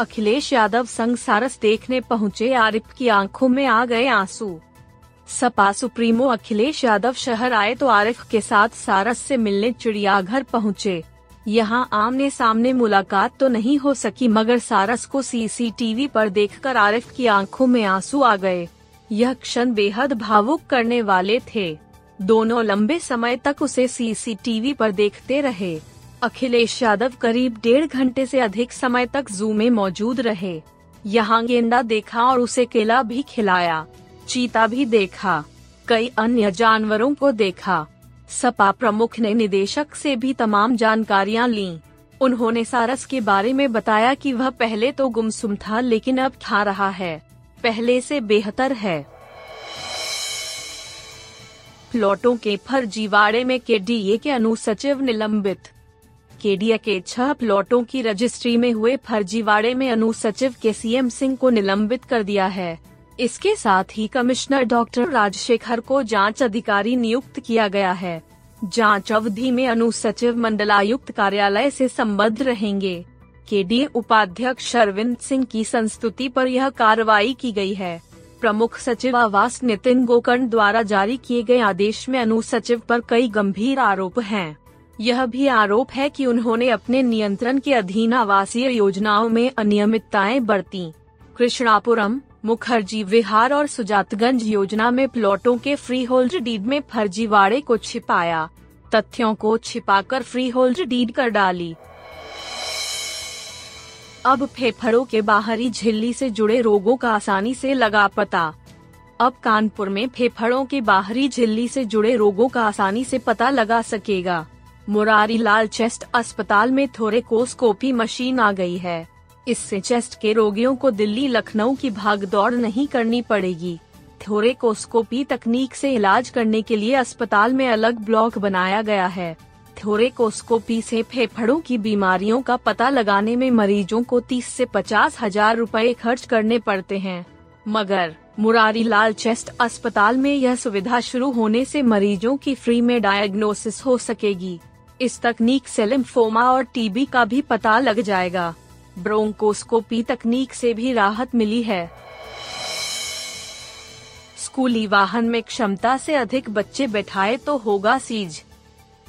अखिलेश यादव संग सारस देखने पहुँचे, आरिफ की आँखों में आ गए आँसू। सपा सुप्रीमो अखिलेश यादव शहर आए तो आरिफ के साथ सारस से मिलने चिड़ियाघर पहुँचे। यहाँ आमने सामने मुलाकात तो नहीं हो सकी, मगर सारस को सीसीटीवी पर देखकर आरिफ की आँखों में आँसू आ गए। यह क्षण बेहद भावुक करने वाले थे। दोनों लंबे समय तक उसे सीसीटीवी पर देखते रहे। अखिलेश यादव करीब डेढ़ घंटे से अधिक समय तक जू में मौजूद रहे। यहाँ गेंदा देखा और उसे केला भी खिलाया। चीता भी देखा। कई अन्य जानवरों को देखा। सपा प्रमुख ने निदेशक से भी तमाम जानकारियाँ ली। उन्होंने सारस के बारे में बताया कि वह पहले तो गुमसुम था लेकिन अब खा रहा है। पहले से बेहतर है। प्लॉटों के फर्जीवाड़े में के डी के अनुसचिव निलंबित। केडिया के छह प्लॉटों की रजिस्ट्री में हुए फर्जीवाड़े में अनुसचिव के सीएम सिंह को निलंबित कर दिया है। इसके साथ ही कमिश्नर डॉक्टर राजशेखर को जाँच अधिकारी नियुक्त किया गया है। जाँच अवधि में अनुसचिव मंडलायुक्त कार्यालय से संबद्ध रहेंगे। के डी उपाध्यक्ष अरविंद सिंह की संस्तुति पर यह कार्रवाई की गई है। प्रमुख सचिव आवास नितिन गोकर्ण द्वारा जारी किए गए आदेश में अनुसचिव पर कई गंभीर आरोप हैं। यह भी आरोप है कि उन्होंने अपने नियंत्रण के अधीन आवासीय योजनाओं में अनियमितताएँ बरती। कृष्णापुरम, मुखर्जी विहार और सुजातगंज योजना में प्लॉटों के फ्री होल्ड डीड में फर्जीवाड़े को छिपाया। तथ्यों को छिपाकर फ्री होल्ड डीड कर डाली। अब फेफड़ों के बाहरी झिल्ली से जुड़े रोगों का आसानी से लगा पता। अब कानपुर में फेफड़ों के बाहरी झिल्ली से जुड़े रोगों का आसानी से पता लगा सकेगा। मुरारी लाल चेस्ट अस्पताल में थोरेकोस्कोपी मशीन आ गई है। इससे चेस्ट के रोगियों को दिल्ली लखनऊ की भाग दौड़ नहीं करनी पड़ेगी। थोरेकोस्कोपी तकनीक से इलाज करने के लिए अस्पताल में अलग ब्लॉक बनाया गया है। थोरेकोस्कोपी से फेफड़ों की बीमारियों का पता लगाने में मरीजों को 30 से पचास हज़ार रूपए खर्च करने पड़ते हैं। मगर, मुरारी लाल चेस्ट अस्पताल में यह सुविधा शुरू होने से मरीजों की फ्री में डायग्नोसिस हो सकेगी। इस तकनीक से लिम्फोमा और टीबी का भी पता लग जाएगा। ब्रोंकोस्कोपी तकनीक से भी राहत मिली है। स्कूली वाहन में क्षमता से अधिक बच्चे बैठाए तो होगा सीज।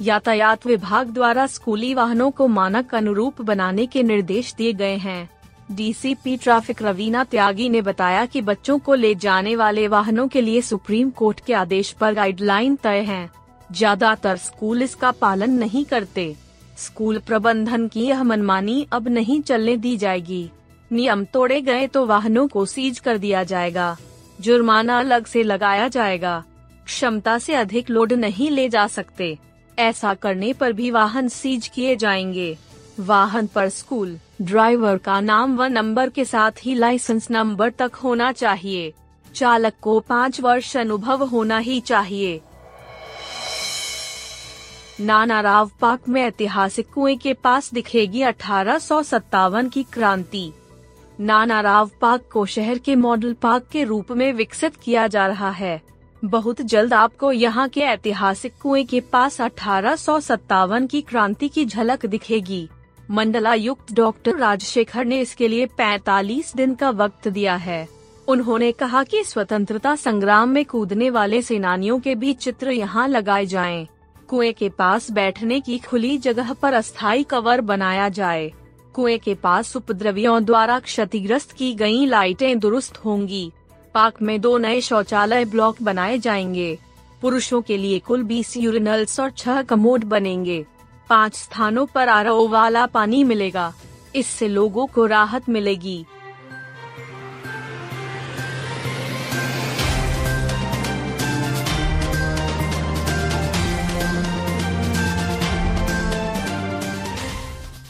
यातायात विभाग द्वारा स्कूली वाहनों को मानक अनुरूप बनाने के निर्देश दिए गए हैं। डीसीपी ट्रैफ़िक रवीना त्यागी ने बताया कि बच्चों को ले जाने वाले वाहनों के लिए सुप्रीम कोर्ट के आदेश पर गाइडलाइन तय हैं। ज़्यादातर स्कूल इसका पालन नहीं करते। स्कूल प्रबंधन की यह मनमानी अब नहीं चलने दी जाएगी। नियम तोड़े गए तो वाहनों को सीज कर दिया जाएगा। जुर्माना अलग से लगाया जाएगा। क्षमता से अधिक लोड नहीं ले जा सकते। ऐसा करने पर भी वाहन सीज किए जाएँगे। वाहन पर स्कूल ड्राइवर का नाम व नंबर के साथ ही लाइसेंस नंबर तक होना चाहिए। चालक को पाँच वर्ष अनुभव होना ही चाहिए। नाना राव पार्क में ऐतिहासिक कुएँ के पास दिखेगी अठारह सौ सत्तावन की क्रांति। नाना राव पार्क को शहर के मॉडल पार्क के रूप में विकसित किया जा रहा है। बहुत जल्द आपको यहाँ के ऐतिहासिक कुएँ के पास अठारह सौ सत्तावन की क्रांति की झलक दिखेगी। मंडलायुक्त डॉक्टर राजशेखर ने इसके लिए 45 दिन का वक्त दिया है। उन्होंने कहा कि स्वतंत्रता संग्राम में कूदने वाले सेनानियों के भी चित्र यहाँ लगाए जाएँ। कुएँ के पास बैठने की खुली जगह पर अस्थायी कवर बनाया जाए। कुएँ के पास उपद्रवियों द्वारा क्षतिग्रस्त की गई लाइटें दुरुस्त होंगी। पार्क में दो नए शौचालय ब्लॉक बनाए जाएँगे। पुरुषों के लिए कुल बीस यूरिनल्स और छह कमोड बनेंगे। पाँच स्थानों पर आर वाला पानी मिलेगा। इससे लोगों को राहत मिलेगी।